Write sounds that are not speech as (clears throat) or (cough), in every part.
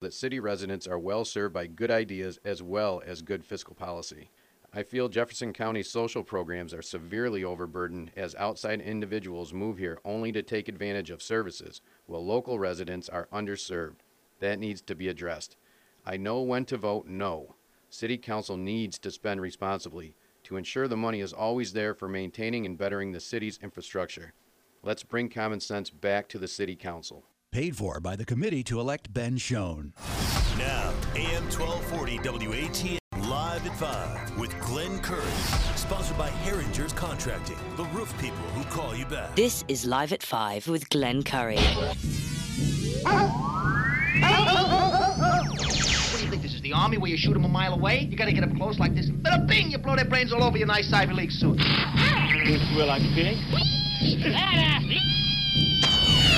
that city residents are well served by good ideas as well as good fiscal policy. I feel Jefferson County's social programs are severely overburdened as outside individuals move here only to take advantage of services, while local residents are underserved. That needs to be addressed. I know when to vote no. City Council needs to spend responsibly to ensure the money is always there for maintaining and bettering the city's infrastructure. Let's bring common sense back to the City Council. Paid for by the committee to elect Ben Schoen. Now, AM 1240 WATN Live at 5 with Glenn Curry. Sponsored by Herringer's Contracting, the roof people who call you back. This is Live at 5 with Glenn Curry. What do you think this is the army where you shoot them a mile away? You gotta get up close like this. Bada bing! You blow their brains all over your nice Ivy League suit. Well, like pig.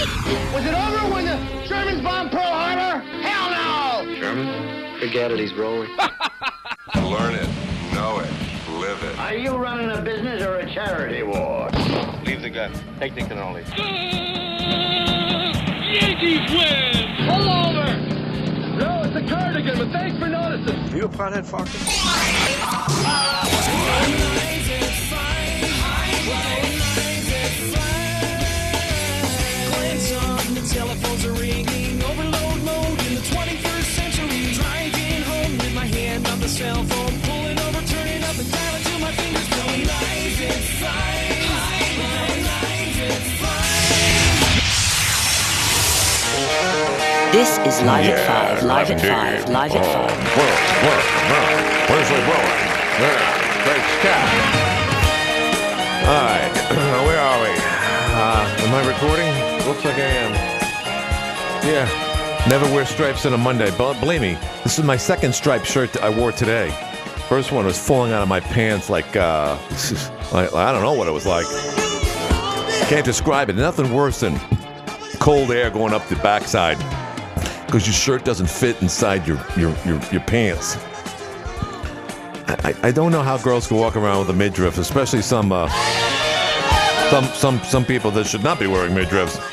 Was it over when the Germans bombed Pearl Harbor? Hell no! German? Forget it, he's rolling. (laughs) Learn it, know it, live it. Are you running a business or a charity war? Leave the gun. Take the cannoli. Yankees win! Pull over! No, it's a cardigan, but thanks for noticing. You a pothead fucker? Telephones are ringing, overload mode in the 21st century. Driving home with my hand on the cell phone, pulling over, turning up and dialing till my fingers going. Life is fine. Life is fine. This is Live at 5, Live at 5, Live at 5. Whirl, whirl, whirl. Where's the whirling? Yeah, great Scott. All right, (clears throat) where are we? Uh, am I recording? Looks like I am. Yeah, never wear stripes on a Monday. But believe me, this is my second striped shirt I wore today. First one was falling out of my pants like, uh, (laughs) I, I don't know what it was like. Can't describe it. Nothing worse than cold air going up the backside because your shirt doesn't fit inside your your your, your pants. I, I don't know how girls can walk around with a midriff, especially some uh, some some some people that should not be wearing midriffs.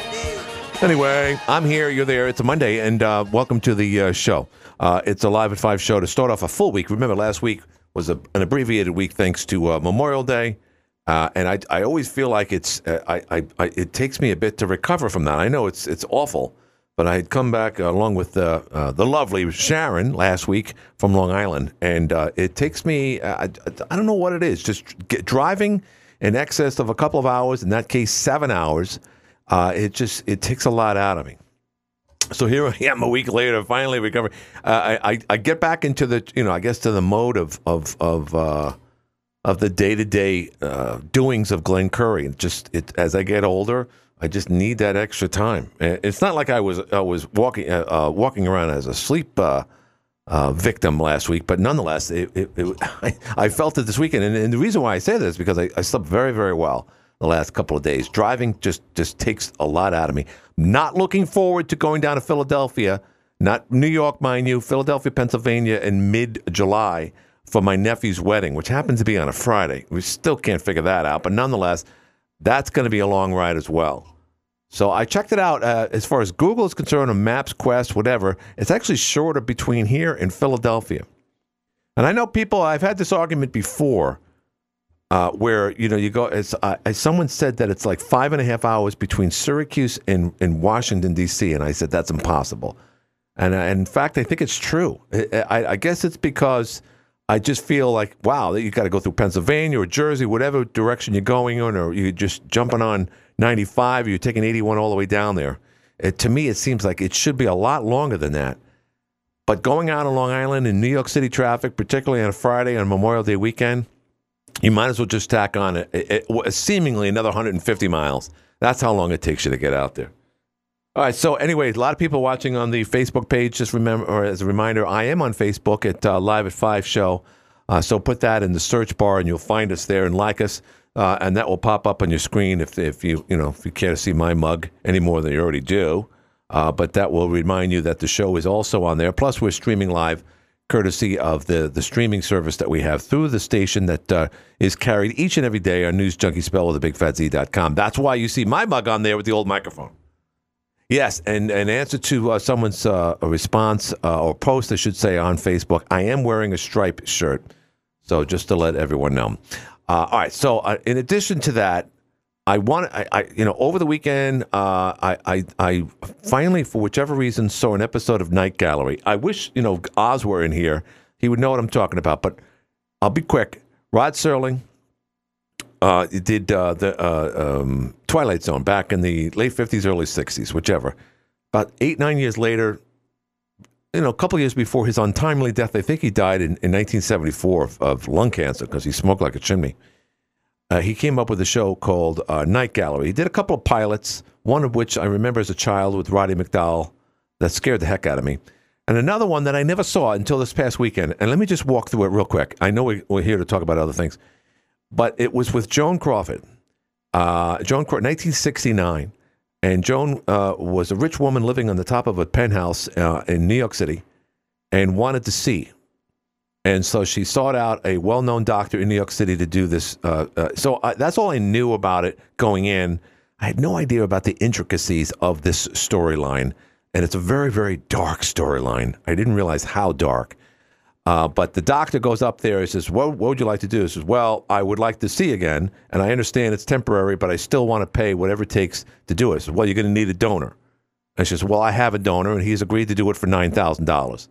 Anyway, I'm here. You're there. It's a Monday, and uh, welcome to the uh, show. Uh, it's a live at five show to start off a full week. Remember, last week was a, an abbreviated week thanks to uh, Memorial Day, uh, and I, I always feel like it's uh, I, I, I it takes me a bit to recover from that. I know it's it's awful, but I had come back along with uh, the lovely Sharon last week from Long Island, and it takes me I, I don't know what it is, just driving in excess of a couple of hours. In that case, seven hours. Uh, it just it takes a lot out of me. So here I am a week later, finally recovering. Uh, I, I I get back into the you know I guess to the mode of of of uh, of the day to day doings of Glenn Curry. Just it as I get older, I just need that extra time. Uh, It's not like I was I was walking uh, uh, walking around as a sleep uh, victim last week, but nonetheless, it, it, it, I, (laughs) I felt it this weekend. And, and the reason why I say this is because I, I slept very very well the last couple of days. Driving just just takes a lot out of me. Not looking forward to going down to Philadelphia, not New York, mind you, Philadelphia, Pennsylvania, in mid July for my nephew's wedding, which happens to be on a Friday. We still can't figure that out, but nonetheless, that's going to be a long ride as well. So I checked it out. Uh, as far as Google is concerned, or Maps, Quest, whatever, it's actually shorter between here and Philadelphia. And I know people. I've had this argument before, uh, where you know you go. As uh, as someone said that it's like five and a half hours between Syracuse and, and Washington D.C. And I said that's impossible. And, uh, in fact, I think it's true. I, I, guess it's because I just feel like wow, you got to go through Pennsylvania or Jersey, whatever direction you're going in, or you're just jumping on 95, or you're taking 81 all the way down there. It, to me, it seems like it should be a lot longer than that. But going out on Long Island in New York City traffic, particularly on a Friday on Memorial Day weekend, you might as well just tack on it, seemingly another 150 miles. That's how long it takes you to get out there. All right. So, anyway, a lot of people watching on the Facebook page. Just remember, or as a reminder, I am on Facebook at uh, Live at Five Show. Uh, so put that in the search bar, and you'll find us there and like us, uh, and that will pop up on your screen if if you you know if you care to see my mug any more than you already do. Uh, but that will remind you that the show is also on there. Plus, we're streaming live, courtesy of the the streaming service that we have through the station that uh, is carried each and every day on News Junkie Spell with the BigFatZ.com. That's why you see my mug on there with the old microphone. Yes, and in answer to uh, someone's uh, response uh, or post, I should say, on Facebook, I am wearing a striped shirt. So just to let everyone know. Uh, all right. So uh, in addition to that, I want I, I you know over the weekend uh, I, I I finally for whichever reason saw an episode of Night Gallery. I wish you know Oz were in here. He would know what I'm talking about. But I'll be quick. Rod Serling uh, did uh, the uh, um, Twilight Zone back in the late 50s, early 60s, whichever. About eight, nine years later, you know, a couple years before his untimely death, I think he died in, in 1974 of, of lung cancer because he smoked like a chimney. Uh, he came up with a show called uh, Night Gallery. He did a couple of pilots, one of which I remember as a child with Roddy McDowall that scared the heck out of me. And another one that I never saw until this past weekend. And let me just walk through it real quick. I know we, we're here to talk about other things but it was with Joan Crawford. Uh, Joan Crawford, 1969, and Joan uh, was a rich woman living on the top of a penthouse uh, in New York City, and wanted to see. And so she sought out a well-known doctor in New York City to do this. Uh, uh, so I, that's all I knew about it going in. I had no idea about the intricacies of this storyline, and it's a very, very dark storyline. I didn't realize how dark. Uh, but the doctor goes up there and says, what, what would you like to do? He says, Well, I would like to see again, and I understand it's temporary, but I still want to pay whatever it takes to do it. I says, Well, you're going to need a donor. And she says, Well, I have a donor, and he's agreed to do it for $9,000.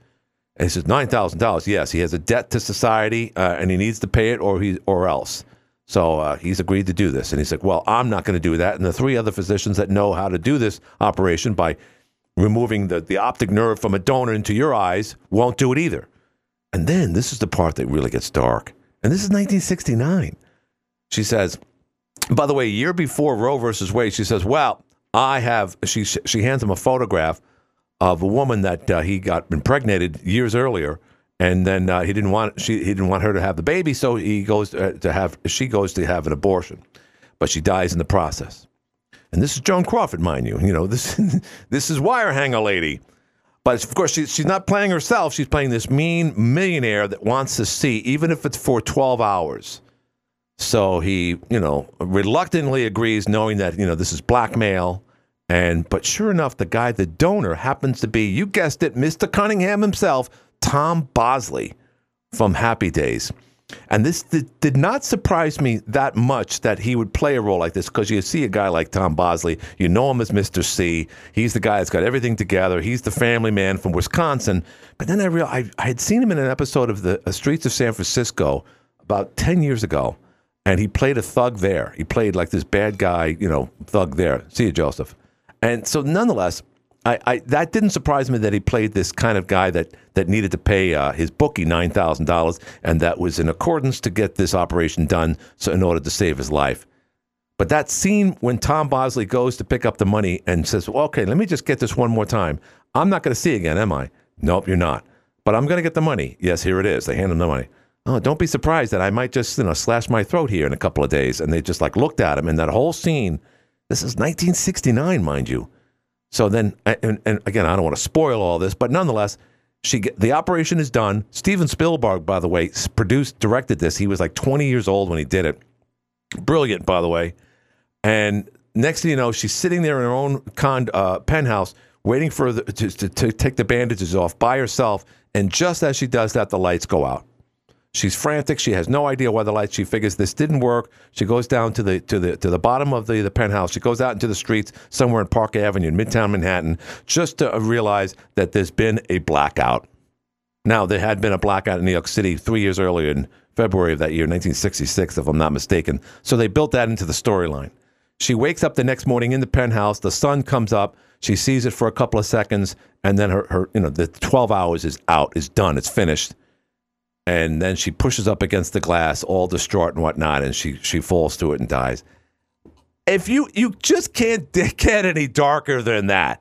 And he says, $9,000, yes. He has a debt to society, uh, and he needs to pay it or, he, or else. So uh, he's agreed to do this. And he's like, Well, I'm not going to do that. And the three other physicians that know how to do this operation by removing the, the optic nerve from a donor into your eyes won't do it either. And then this is the part that really gets dark. And this is 1969. She says, by the way, year before Roe versus Wade, she says, well, I have, she, she hands him a photograph of a woman that uh, he got impregnated years earlier. And then uh, he didn't want she he didn't want her to have the baby, so he goes to, to have she goes to have an abortion, but she dies in the process. And this is Joan Crawford, mind you. You know this (laughs) this is wire hanger lady. But of course, she, she's not playing herself. She's playing this mean millionaire that wants to see, even if it's for 12 hours. So he, you know, reluctantly agrees, knowing that, you know, this is blackmail. And, but sure enough, the guy, the donor, happens to be, you guessed it, Mr. Cunningham himself, Tom Bosley from Happy Days. And this did, did, not surprise me that much that he would play a role like this because you see a guy like Tom Bosley, you know him as Mr. C. He's the guy that's got everything together. He's the family man from Wisconsin. But then I realized I, I had seen him in an episode of the uh, Streets of San Francisco about 10 years ago, and he played a thug there. He played like this bad guy, you know, thug there. See you, Joseph. And so, nonetheless, I, I, that didn't surprise me that he played this kind of guy that that needed to pay uh, his bookie nine thousand dollars, and that was in accordance to get this operation done, so in order to save his life. But that scene when Tom Bosley goes to pick up the money and says, well, "Okay, let me just get this one more time. I'm not going to see again, am I? Nope, you're not. But I'm going to get the money. Yes, here it is. They hand him the money. Oh, don't be surprised that I might just you know slash my throat here in a couple of days." And they just like looked at him, and that whole scene. This is 1969, mind you. So then, and, and again, I don't want to spoil all this, but nonetheless, she the operation is done. Steven Spielberg, by the way, produced, directed this. He was like 20 years old when he did it. Brilliant, by the way. And next thing you know, she's sitting there in her own con, uh, penthouse, waiting for the, to, to, to take the bandages off by herself. And just as she does that, the lights go out. She's frantic. She has no idea why the lights. She figures this didn't work. She goes down to the to the to the bottom of the, the penthouse. She goes out into the streets somewhere in Park Avenue in Midtown Manhattan just to realize that there's been a blackout. Now there had been a blackout in New York City three years earlier in February of that year, 1966, if I'm not mistaken. So they built that into the storyline. She wakes up the next morning in the penthouse. The sun comes up. She sees it for a couple of seconds, and then her, her you know the 12 hours is out, is done, it's finished and then she pushes up against the glass, all distraught and whatnot, and she she falls to it and dies. If you you just can't (laughs) get any darker than that.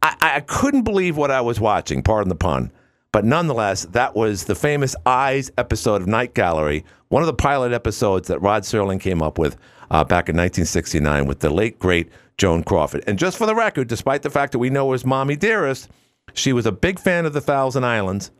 I, I couldn't believe what I was watching. Pardon the pun. But nonetheless, that was the famous Eyes episode of Night Gallery, one of the pilot episodes that Rod Serling came up with uh, back in 1969 with the late, great Joan Crawford. And just for the record, despite the fact that we know her as Mommy Dearest, she was a big fan of the Thousand Islands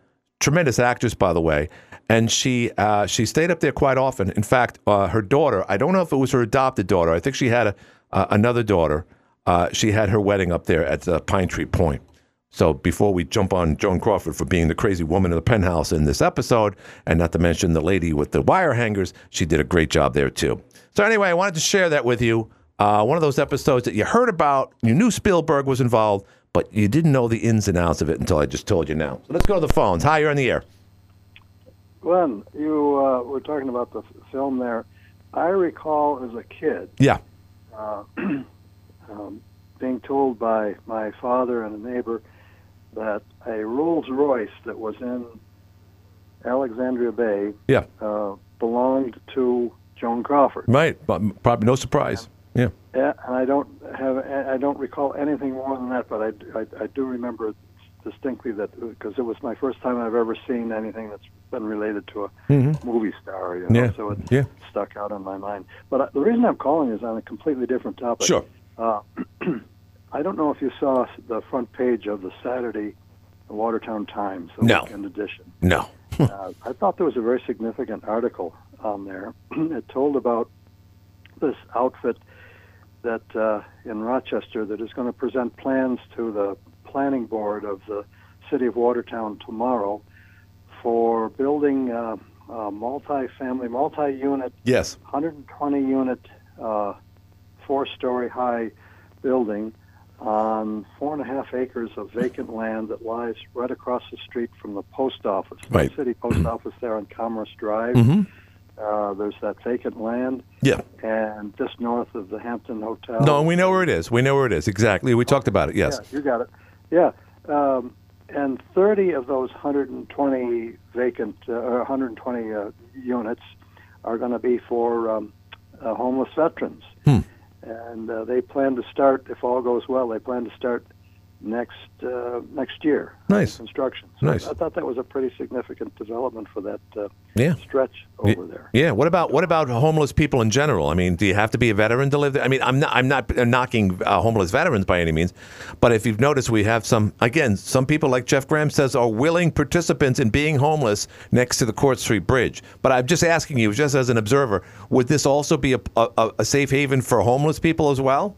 tremendous actress, by the way. And she uh, she stayed up there quite often. In fact, uh, her daughter, I don't know if it was her adopted daughter. I think she had a, uh, another daughter. uh, she had her wedding up there at uh, Pine Tree Point. So before we jump on Joan Crawford for being the crazy woman in the penthouse in this episode, and not to mention the lady with the wire hangers, she did a great job there too. So anyway, I wanted to share that with you. Uh, one of those episodes that you heard about, you knew Spielberg was involved, but you didn't know the ins and outs of it until I just told you now. So let's go to the phones. Hi, you're on the air. Glenn, you uh, were talking about the f- film there. I recall as a kid Yeah. uh, (clears throat) um, being told by my father and a neighbor that a Rolls Royce that was in Alexandria Bay Yeah. uh, belonged to Joan Crawford. Right. But probably no surprise. Yeah. Yeah, and I don't have I don't recall anything more than that, but I, I, I do remember distinctly that because it was my first time I've ever seen anything that's been related to a Mhm. movie star. You know, Yeah, so it yeah. stuck out in my mind. But uh, the reason I'm calling is on a completely different topic. Sure. Uh, (clears throat) I don't know if you saw the front page of the Saturday Watertown Times, the No. weekend edition. No. (laughs) uh, I thought there was a very significant article on there. (clears throat) it told about this outfit that uh, in Rochester that is going to present plans to the planning board of the city of Watertown tomorrow for building uh, a multi-family, multi-unit, Yes. 120 unit, uh, four-story high building on four and a half acres of vacant land that lies right across the street from the post office, Right. the city post office there on Commerce Drive. Mhm. Uh, there's that vacant land, Yeah. and just north of the Hampton Hotel. No, we know where it is. We know where it is. Exactly. We talked about it. Yes. Yeah, you got it. Yeah. Um, and 30 of those 120 vacant, uh, or 120 uh, units are going to be for um, uh, homeless veterans. Hmm. And uh, they plan to start, if all goes well, they plan to start next uh, next year. Nice. Construction. So Nice. I thought that was a pretty significant development for that uh, Yeah. stretch over there. Yeah. What about what about homeless people in general? I mean, do you have to be a veteran to live there? I mean, I'm not I'm not knocking uh, homeless veterans by any means, but if you've noticed, we have some again some people like Jeff Graham says are willing participants in being homeless next to the Court Street Bridge. But I'm just asking you, just as an observer, would this also be a, a, a safe haven for homeless people as well?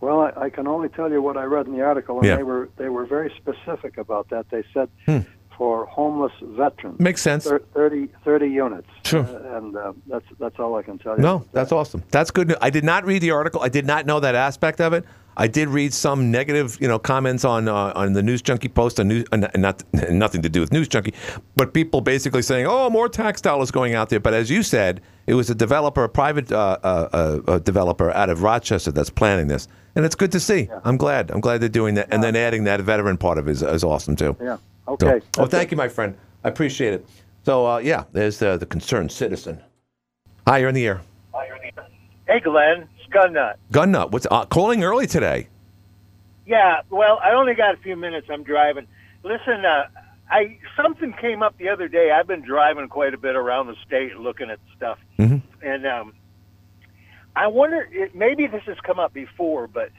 Well, I, I can only tell you what I read in the article, and Yeah. they were they were very specific about that. They said Hmm. for homeless veterans, Makes sense. thir- 30, 30 units. Sure. Uh, and uh, that's that's all I can tell you. No, that's awesome. That's good. News. I did not read the article. I did not know that aspect of it. I did read some negative, you know, comments on uh, on the News Junkie post, on news, uh, not (laughs) nothing to do with News Junkie, but people basically saying, "Oh, more tax dollars going out there." But as you said, it was a developer, a private uh, uh, uh, uh, developer out of Rochester that's planning this, and it's good to see. I'm glad. I'm glad they're doing that, and then adding that veteran part of it is, is awesome too. Yeah. So- Okay. oh, thank you, my friend. I appreciate it. So, uh, yeah, there's uh, the concerned citizen. Hi, you're in the air. Hey, Glenn, it's Gun Nut. Gun nut. What's uh, calling early today? Yeah, well, I only got a few minutes. I'm driving. Listen, uh, I something came up the other day. I've been driving quite a bit around the state looking at stuff, Mhm. and um, I wonder. It, maybe this has come up before, but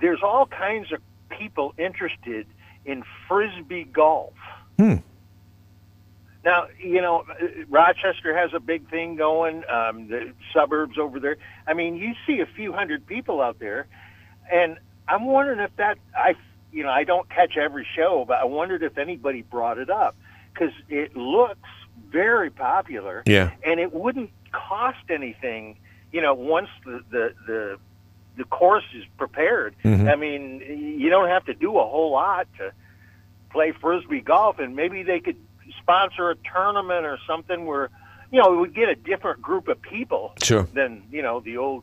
there's all kinds of people interested in frisbee golf. Hmm. Now, you know, Rochester has a big thing going. Um, the suburbs over there. I mean, you see a few hundred people out there, and I'm wondering if that I, you know, I don't catch every show, but I wondered if anybody brought it up because it looks very popular. Yeah. and it wouldn't cost anything. You know, once the the the, the course is prepared. Mhm. I mean, you don't have to do a whole lot to play frisbee golf, and maybe they could sponsor a tournament or something where you know we would get a different group of people Sure. than you know the old.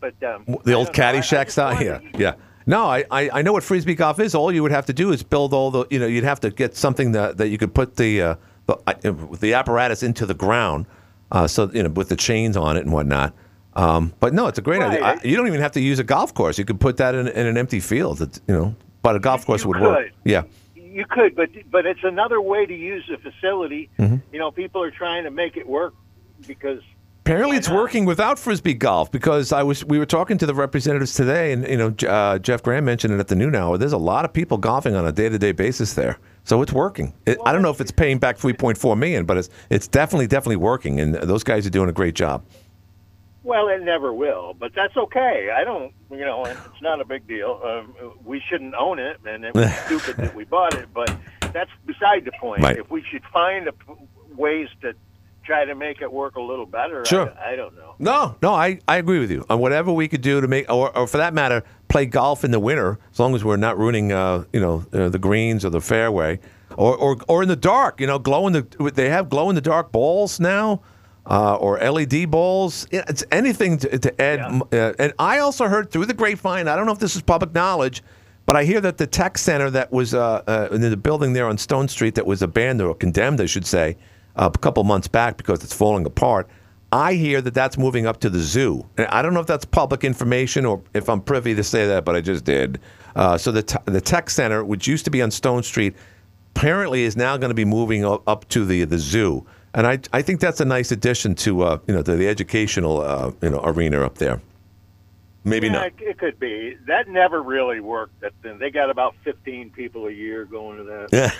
But um, The old don't know. I- I Caddyshack style. Yeah, yeah. No, I, I, I know what frisbee golf is. All you would have to do is build all the, you know, you'd have to get something that, that you could put the uh, the, uh, the apparatus into the ground, uh, so you know, with the chains on it and whatnot. Um, but no, it's a great idea. I, you don't even have to use a golf course. You could put that in, in an empty field. It's, you know, but a golf course would work. Yeah. You could, but but it's another way to use the facility. Mhm. You know, people are trying to make it work because Apparently, it's working without frisbee golf because I was we were talking to the representatives today, and you know uh, Jeff Graham mentioned it at the noon hour. There's a lot of people golfing on a day to day basis there, so it's working. It, I don't know if it's paying back 3.4 million, but it's it's definitely definitely working, and those guys are doing a great job. Well, it never will, but that's okay. I don't, you know, it's not a big deal. Um, we shouldn't own it, and it was (laughs) stupid that we bought it, but that's beside the point. Right. If we should find a p- ways to try to make it work a little better, Sure. I, I don't know. No, no, I, I agree with you on whatever we could do to make, or, or for that matter, play golf in the winter, as long as we're not ruining, uh, you know, uh, the greens or the fairway, or, or or in the dark. You know, glow in the they have glow in the dark balls now, uh, or LED balls. It's anything to, to add. Uh, and I also heard through the grapevine. I don't know if this is public knowledge. But I hear that the tech center that was uh, uh, in the building there on Stone Street that was abandoned or condemned, I should say, uh, a couple months back because it's falling apart. I hear that that's moving up to the zoo. And I don't know if that's public information or if I'm privy to say that, but I just did. Uh, so the t- the tech center, which used to be on Stone Street, apparently is now going to be moving up, to the the zoo. And I I think that's a nice addition to uh, you know to the educational uh, you know arena up there. Maybe yeah, not. It, could be. That never really worked. That they got about 15 people a year going to that. Yeah.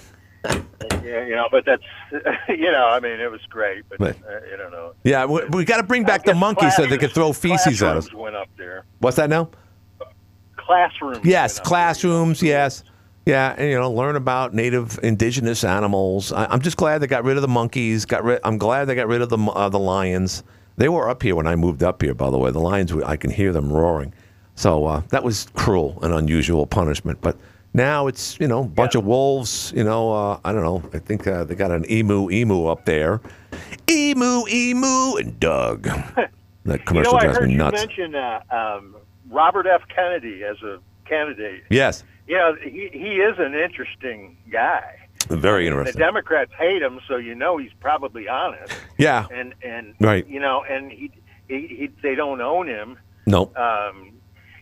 Yeah, you know, but that's, (laughs) you know, I mean, it was great, but Right. uh, you don't know. Yeah, we, we got to bring back the monkeys so they could throw feces at us. Went up there. What's that now? Classrooms. Yes, classrooms. Yes, yeah, and you know, learn about native indigenous animals. I, I'm just glad they got rid of the monkeys. Got rid. I'm glad they got rid of the uh, the lions. They were up here when I moved up here. By the way, the lions. I can hear them roaring. So uh, that was cruel and unusual punishment. But now it's you know a bunch of wolves. You know, uh, I don't know. I think uh, they got an emu emu up there. Emu emu and Doug. (laughs) That commercial You know, I drives me you nuts. mention uh, um, Robert F. Kennedy as a candidate. Yes, You know, he, he is an interesting guy. very interesting. The. Democrats hate him, so you know he's probably honest. Yeah. And and Right. you know, and he, he, he they don't own him. Nope. Um,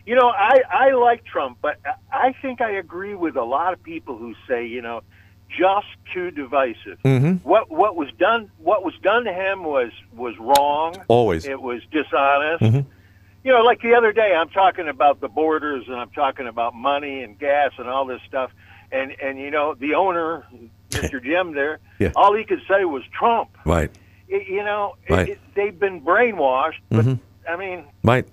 you know, I I like Trump, but I- think I agree with a lot of people who say, you know, just too divisive. Mm-hmm. What what was done what was done to him was was wrong. Always. It was dishonest. Mhm. You know, like the other day, I'm talking about the borders and I'm talking about money and gas and all this stuff. And and you know, the owner, (laughs) Mr. Jim, there, Yeah. all he could say was Trump. Right. It, you know, Right. it, they've been brainwashed. But Mhm. I mean, Right.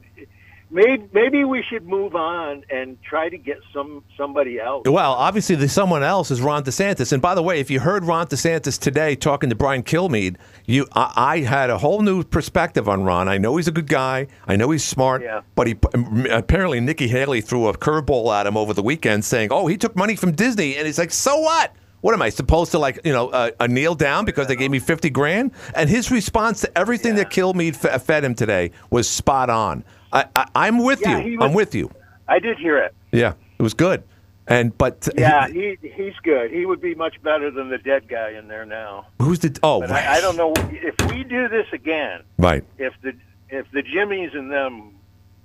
Maybe maybe we should move on and try to get some somebody else. Well, obviously, the someone else is Ron DeSantis. And by the way, if you heard Ron DeSantis today talking to Brian Kilmeade, you, I, I had a whole new perspective on Ron. I know he's a good guy. I know he's smart. Yeah. But he apparently Nikki Haley threw a curveball at him over the weekend, saying, "Oh, he took money from Disney," and he's like, "So what?" What am I supposed to like, you know, uh, uh, kneel down because they gave me fifty grand? And his response to everything that Kilmeade f- fed him today was spot on. I, I, I'm with Yeah, you. was- I'm with you. I did hear it. Yeah, it was good. And but Yeah, he he's good. He would be much better than the dead guy in there now. who's the oh But I, I don't know if we do this again. right If the if the Jimmies and them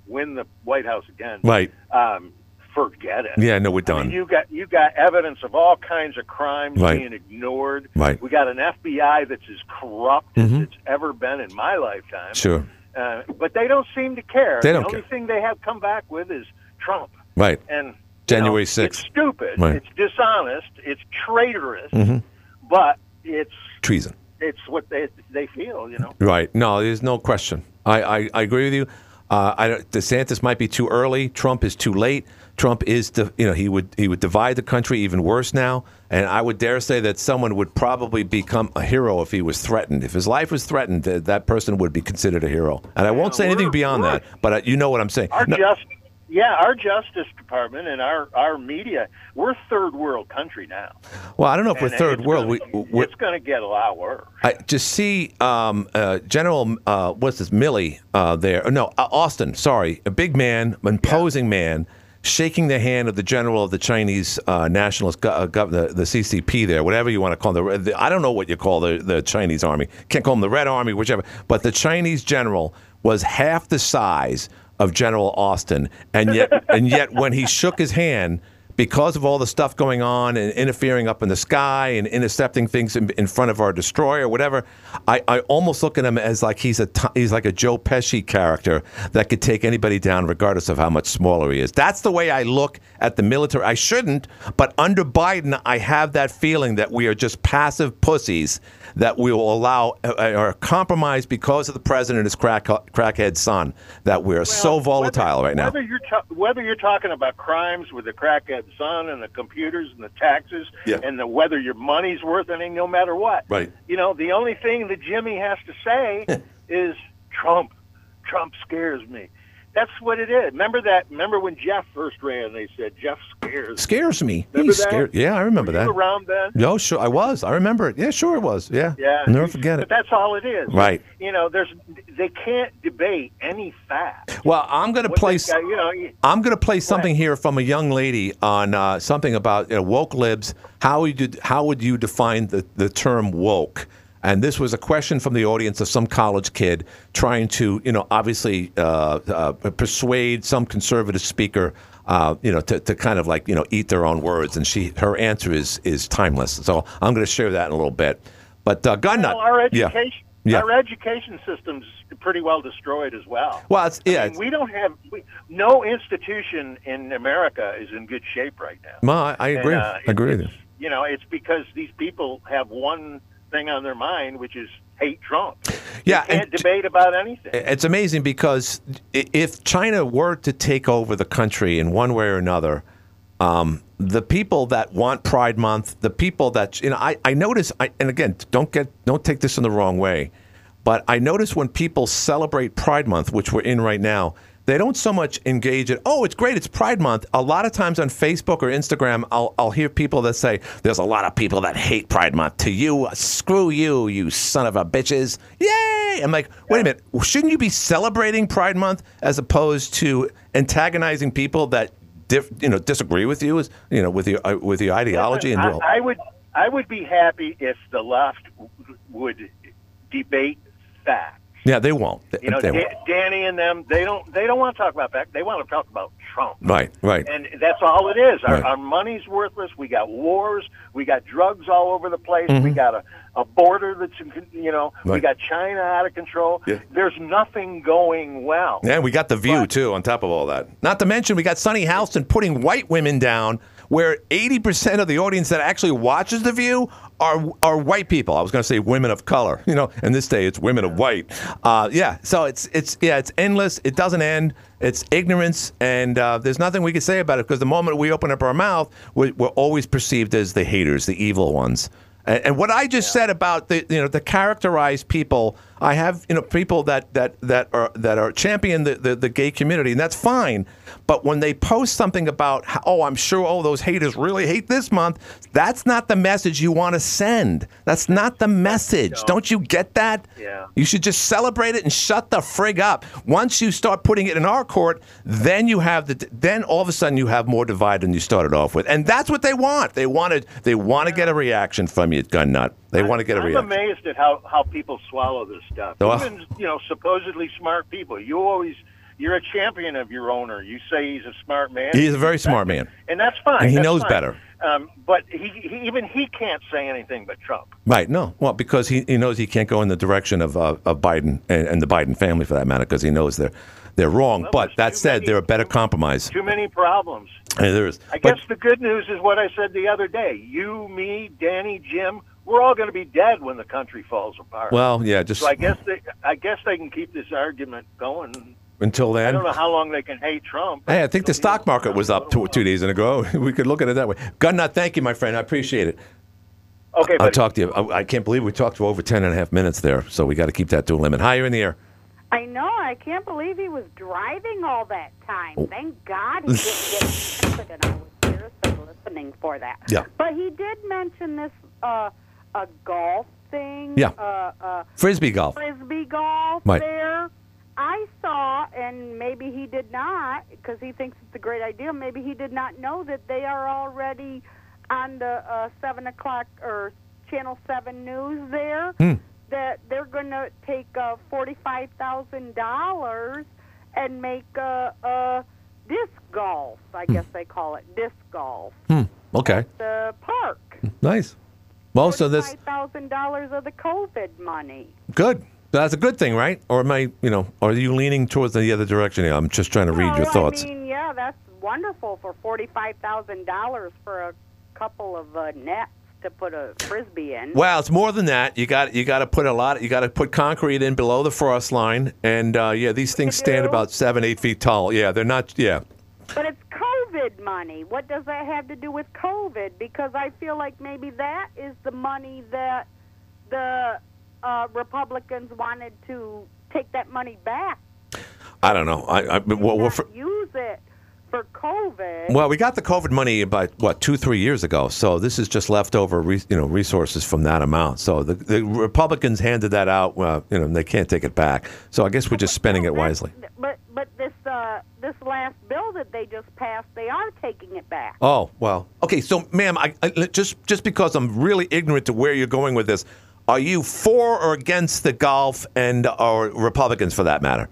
win the White House again, right um, forget it. yeah no we're I done mean, you got you got evidence of all kinds of crimes Right. being ignored. Right. We got an FBI that's as corrupt Mhm. as it's ever been in my lifetime. sure Uh, but they don't seem to care. They the don't the only care. thing they have come back with is Trump. right And January know, 6th. It's stupid. Right. It's dishonest. It's traitorous. Mhm. But it's treason it's what they they feel. You know. right no there's no question I I, I agree with you uh, I DeSantis might be too early Trump is too late Trump is the you know he would he would divide the country even worse now and I would dare say that someone would probably become a hero if he was threatened if his life was threatened that, that person would be considered a hero and I won't say anything beyond that but you know what I'm saying Our No- just yeah, our Justice Department and our our media, we're third world country now. well I don't know if we're third world Gonna, we, it's going to get a lot worse. I just see um, uh, General uh, what's this Milley uh, there? No, uh, Austin. Sorry, a big man, imposing man, shaking the hand of the general of the Chinese uh, nationalist go- uh, the, the CCP there, whatever you want to call them. The, the, I don't know what you call the, the Chinese army. Can't call them the Red Army, whichever. But the Chinese general was half the size of General Austin, and yet and yet when he shook his hand. Because of all the stuff going on and interfering up in the sky and intercepting things in, in front of our destroyer whatever, I, I almost look at him as like he's a he's like a Joe Pesci character that could take anybody down regardless of how much smaller he is. That's the way I look at the military. I shouldn't, but under Biden, I have that feeling that we are just passive pussies that we will allow uh, uh, or compromise because of the president and his crack crackhead son. That we're so volatile right now. Whether you're ta- whether you're talking about crimes with the crackhead son and the computers and the taxes Yeah. and the whether your money's worth anything, no matter what. Right. You know, the only thing that Jimmy has to say (laughs) is Trump. Trump scares me. That's what it is. Remember that? Remember when Jeff first ran? They said Jeff scares. Scares me. Remember He's that? scared. Yeah, I remember Were that. you around then? No, sure, I was. I remember it. Yeah, sure, it was. Yeah. Yeah. I'll never forget it. But that's all it is. Right. You know, there's they can't debate any fact. Well, I'm going to play. guy- you know, you- I'm going to play something here from a young lady on uh, something about you know, woke libs. How would you how would you define the, the term woke? And this was a question from the audience of some college kid trying to, you know, obviously uh, uh, persuade some conservative speaker, uh, you know, to, to kind of like, you know, eat their own words. And she, her answer is is timeless. So I'm going to share that in a little bit. But uh, gun well, our education, yeah. our education system's pretty well destroyed as well. Well, it's, yeah, I mean, we don't have we, no institution in America is in good shape right now. No, I, I And, agree. uh, I agree with you. You know, it's because these people have one thing on their mind, which is hate Trump. Yeah, you can't debate about anything. It's amazing because if China were to take over the country in one way or another, um, the people that want Pride Month, the people that you know, I, I notice, I, and again, don't get don't take this in the wrong way, but I notice when people celebrate Pride Month, which we're in right now, they don't so much engage in, oh, it's great, it's Pride Month. A lot of times on Facebook or Instagram, I'll, I'll hear people that say, there's a lot of people that hate Pride Month. To you, screw you, you son of a bitches. Yay! I'm like, wait a minute, shouldn't you be celebrating Pride Month as opposed to antagonizing people that diff, you know disagree with you, as, you know, with your uh, with your ideology and I, I would I would be happy if the left w- would debate facts. Yeah, they won't. You know, they Da- won't. Danny and them, they don't they don't want to talk about that. They want to talk about Trump. Right, right. And that's all it is. Our, Right. our money's worthless. We got wars. We got drugs all over the place. We Mhm. got a, a border that's, you know, we got China out of control. Yeah. There's nothing going well. Yeah, we got the view too. On top of all that, not to mention we got Sunny Hostin putting white women down, where eighty percent of the audience that actually watches the View are are white people. I was going to say women of color. You know, in this day it's women of white. Uh, yeah, so it's it's yeah it's endless. It doesn't end. It's ignorance, and uh, there's nothing we can say about it because the moment we open up our mouth, we're, we're always perceived as the haters, the evil ones. And, and what I just said about the you know to characterize people, I have you know people that that that are that are champion the, the, the gay community, and that's fine. But when they post something about how, oh I'm sure oh those haters really hate this month, that's not the message you want to send. That's not the message. Don't you get that? Yeah. You should just celebrate it and shut the frig up. Once you start putting it in our court, then you have the then all of a sudden you have more divide than you started off with, and that's what they want. They wanted they want to get a reaction from you, gun nut. They want to get a I'm reaction. amazed at how, how people swallow this stuff. Oh. Even you know supposedly smart people. You always you're a champion of your owner. You say he's a smart man. He's a very smart man. and that's fine. And he That's knows fine. better. Um, but he, he even he can't say anything but Trump. Right? No, well, because he, he knows he can't go in the direction of uh, of Biden and, and the Biden family for that matter, because he knows they're they're wrong. but that said, they're a better compromise. Too many problems. There is. I But- guess the good news is what I said the other day. You, me, Danny, Jim, we're all going to be dead when the country falls apart. Well, yeah, just so I guess they I guess they can keep this argument going. until then. I don't know how long they can hate Trump. Hey, I think the stock market was up two, two days ago. (laughs) We could look at it that way. Gun Nut, thank you, my friend. I appreciate it. Okay, I'll talk to you. I, I can't believe we talked for over 10 and a half minutes there, so we got to keep that to a limit. Hi, you're in the air. I know. I can't believe he was driving all that time. Thank God he didn't get stupid, and I was seriously listening for that. Yeah. But he did mention this uh, a golf thing. Yeah. Uh, uh, Frisbee golf. Frisbee golf Right. there. I saw, and maybe he did not, because he thinks it's a great idea. Maybe he did not know that they are already on the uh, seven o'clock or Channel Seven News there. Hmm. That they're going to take uh, forty-five thousand dollars and make a, a disc golf. I guess they call it disc golf. Hmm. Okay. The park. Nice. Well, so this thousand dollars of the COVID money. good. That's a good thing, right? Or am I, you know, are you leaning towards the other direction? here? I'm just trying to read your thoughts. I mean, yeah, that's wonderful for forty-five thousand dollars for a couple of uh, nets to put a frisbee in. Well, it's more than that. You got you got to put a lot. You got to put concrete in below the frost line, and uh, yeah, these things stand do? about seven, eight feet tall. Yeah, they're not. Yeah, But it's COVID money. What does that have to do with COVID? Because I feel like maybe that is the money that the uh, Republicans wanted to take that money back, I don't know. I, I well, well, for, use it for COVID. well, we got the COVID money about what two, three years ago. So this is just leftover, re, you know, resources from that amount. So the, the Republicans handed that out. Well, you know, they can't take it back. So I guess we're just spending it wisely. But uh, this last bill that they just passed, they are taking it back. Oh well, okay. So, ma'am, I, I, just just because I'm really ignorant to where you're going with this, are you for or against the golf and or Republicans for that matter?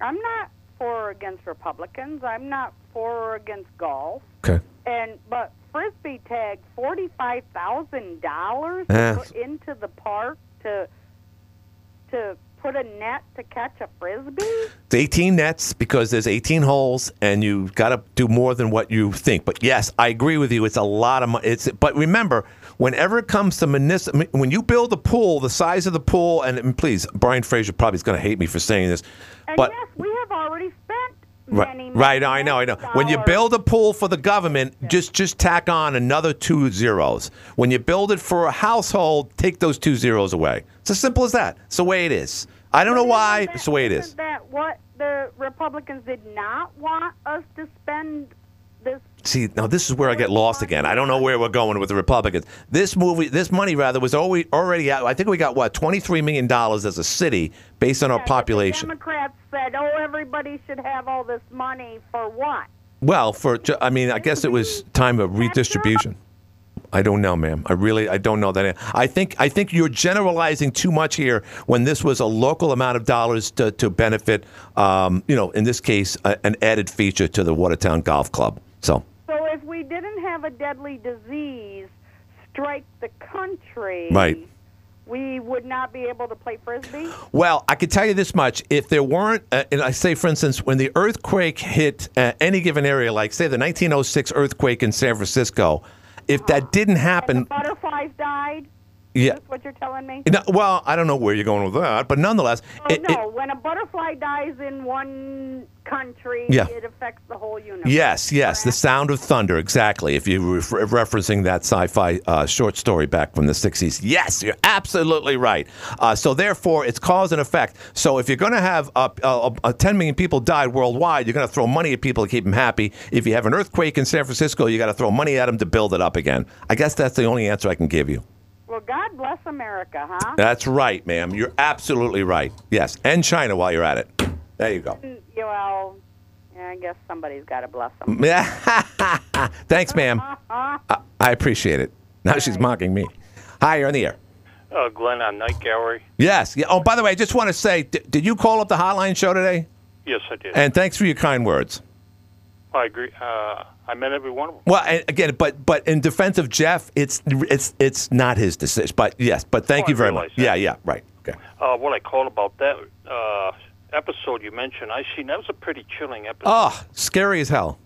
I'm not for or against Republicans. I'm not for or against golf. Okay. And but frisbee tag forty five thousand dollars Eh. into the park to to put a net to catch a frisbee. It's 18 nets because there's 18 holes, and you got to do more than what you think. But yes, I agree with you. It's a lot of money. It's but remember, whenever it comes to municipal, when you build a pool, the size of the pool, and, and please, Brian Fraser probably is going to hate me for saying this, And but yes, we have already spent Right, right. I know, I know. When you build a pool for the government, just just tack on another two zeros. When you build it for a household, take those two zeros away. It's as simple as that. It's the way it is. I don't know why. It's the way it is. That what the Republicans did not want us to spend? See, now this is where I get lost again. I don't know where we're going with the Republicans. This movie, this money rather, was already already out. I think we got what twenty three million dollars as a city based on our population. Democrats said, "Oh, everybody should have all this money for what?" Well, for I mean, I guess it was time of redistribution. I don't know, ma'am. I really, I don't know that. I think, I think you're generalizing too much here. When this was a local amount of dollars to, to benefit, um, you know, in this case, a, an added feature to the Watertown Golf Club. So if we didn't have a deadly disease strike the country, right. we would not be able to play frisbee. Well, I can tell you this much: if there weren't, uh, and I say, for instance, when the earthquake hit uh, any given area, like say the 1906 earthquake in San Francisco, if that didn't happen, Butterflies died. Yeah. That's what you're telling me. No, well, I don't know where you're going with that, but nonetheless, Oh, it, no, when a butterfly dies in one country, Yeah. it affects the whole universe. Yes, yes, the sound of thunder, exactly. If you're refer- referencing that sci-fi uh, short story back from the '60s, yes, you're absolutely right. Uh, so therefore, it's cause and effect. So if you're going to have uh, uh, uh, 10 million people died worldwide, you're going to throw money at people to keep them happy. If you have an earthquake in San Francisco, you got to throw money at them to build it up again. I guess that's the only answer I can give you. Well, God bless America, huh? That's right, ma'am. You're absolutely right. Yes, and China while you're at it. There you go. Mm, yeah, well, I guess somebody's got to bless them. (laughs) Thanks, ma'am. I, I appreciate it. Now she's mocking me. Hi, you're on the air. Uh, Glenn on Night Gallery. Yes. Yeah. Oh, by the way, I just want to say, d- did you call up the hotline show today? Yes, I did. And thanks for your kind words. I agree. Uh, I met every one of them. Well, again, but but in defense of Jeff, it's it's it's not his decision. But yes, but thank Oh, you very much. that. Yeah, yeah, right. Okay. Uh, what I called about that uh, episode you mentioned, I seen that was a pretty chilling episode. Oh, scary as hell.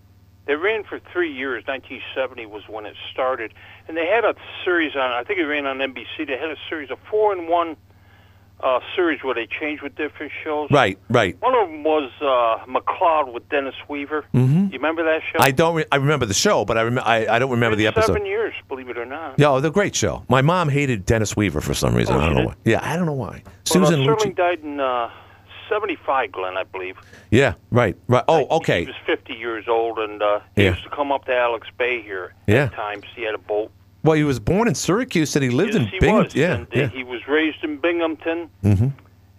They ran for three years. 1970 was when it started, and they had a series on. I think it ran on NBC. They had a series of four and one uh, series where they changed with different shows. Right, right. One of them was uh, McCloud with Dennis Weaver. Mhm. You remember that show? I don't. Re- I remember the show, but I rem- I, I don't remember the episode. Seven years, believe it or not. Yeah, oh, the great show. My mom hated Dennis Weaver for some reason. Oh, I don't know did? why. Yeah, I don't know why. Well, Susan uh, Lucci. Died in uh, 75, Glenn, I believe. Yeah, right, right. Oh, okay. He was 50 years old, and uh, he Yeah. used to come up to Alex Bay here Yeah. at times. He had a boat. Well, he was born in Syracuse and he lived yes, in he Binghamton. was. Yeah, and yeah. he was raised in Binghamton, hmm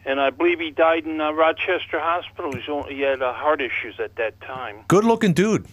and I believe he died in uh, Rochester Hospital. He's only, he had uh, heart issues at that time. Good looking dude.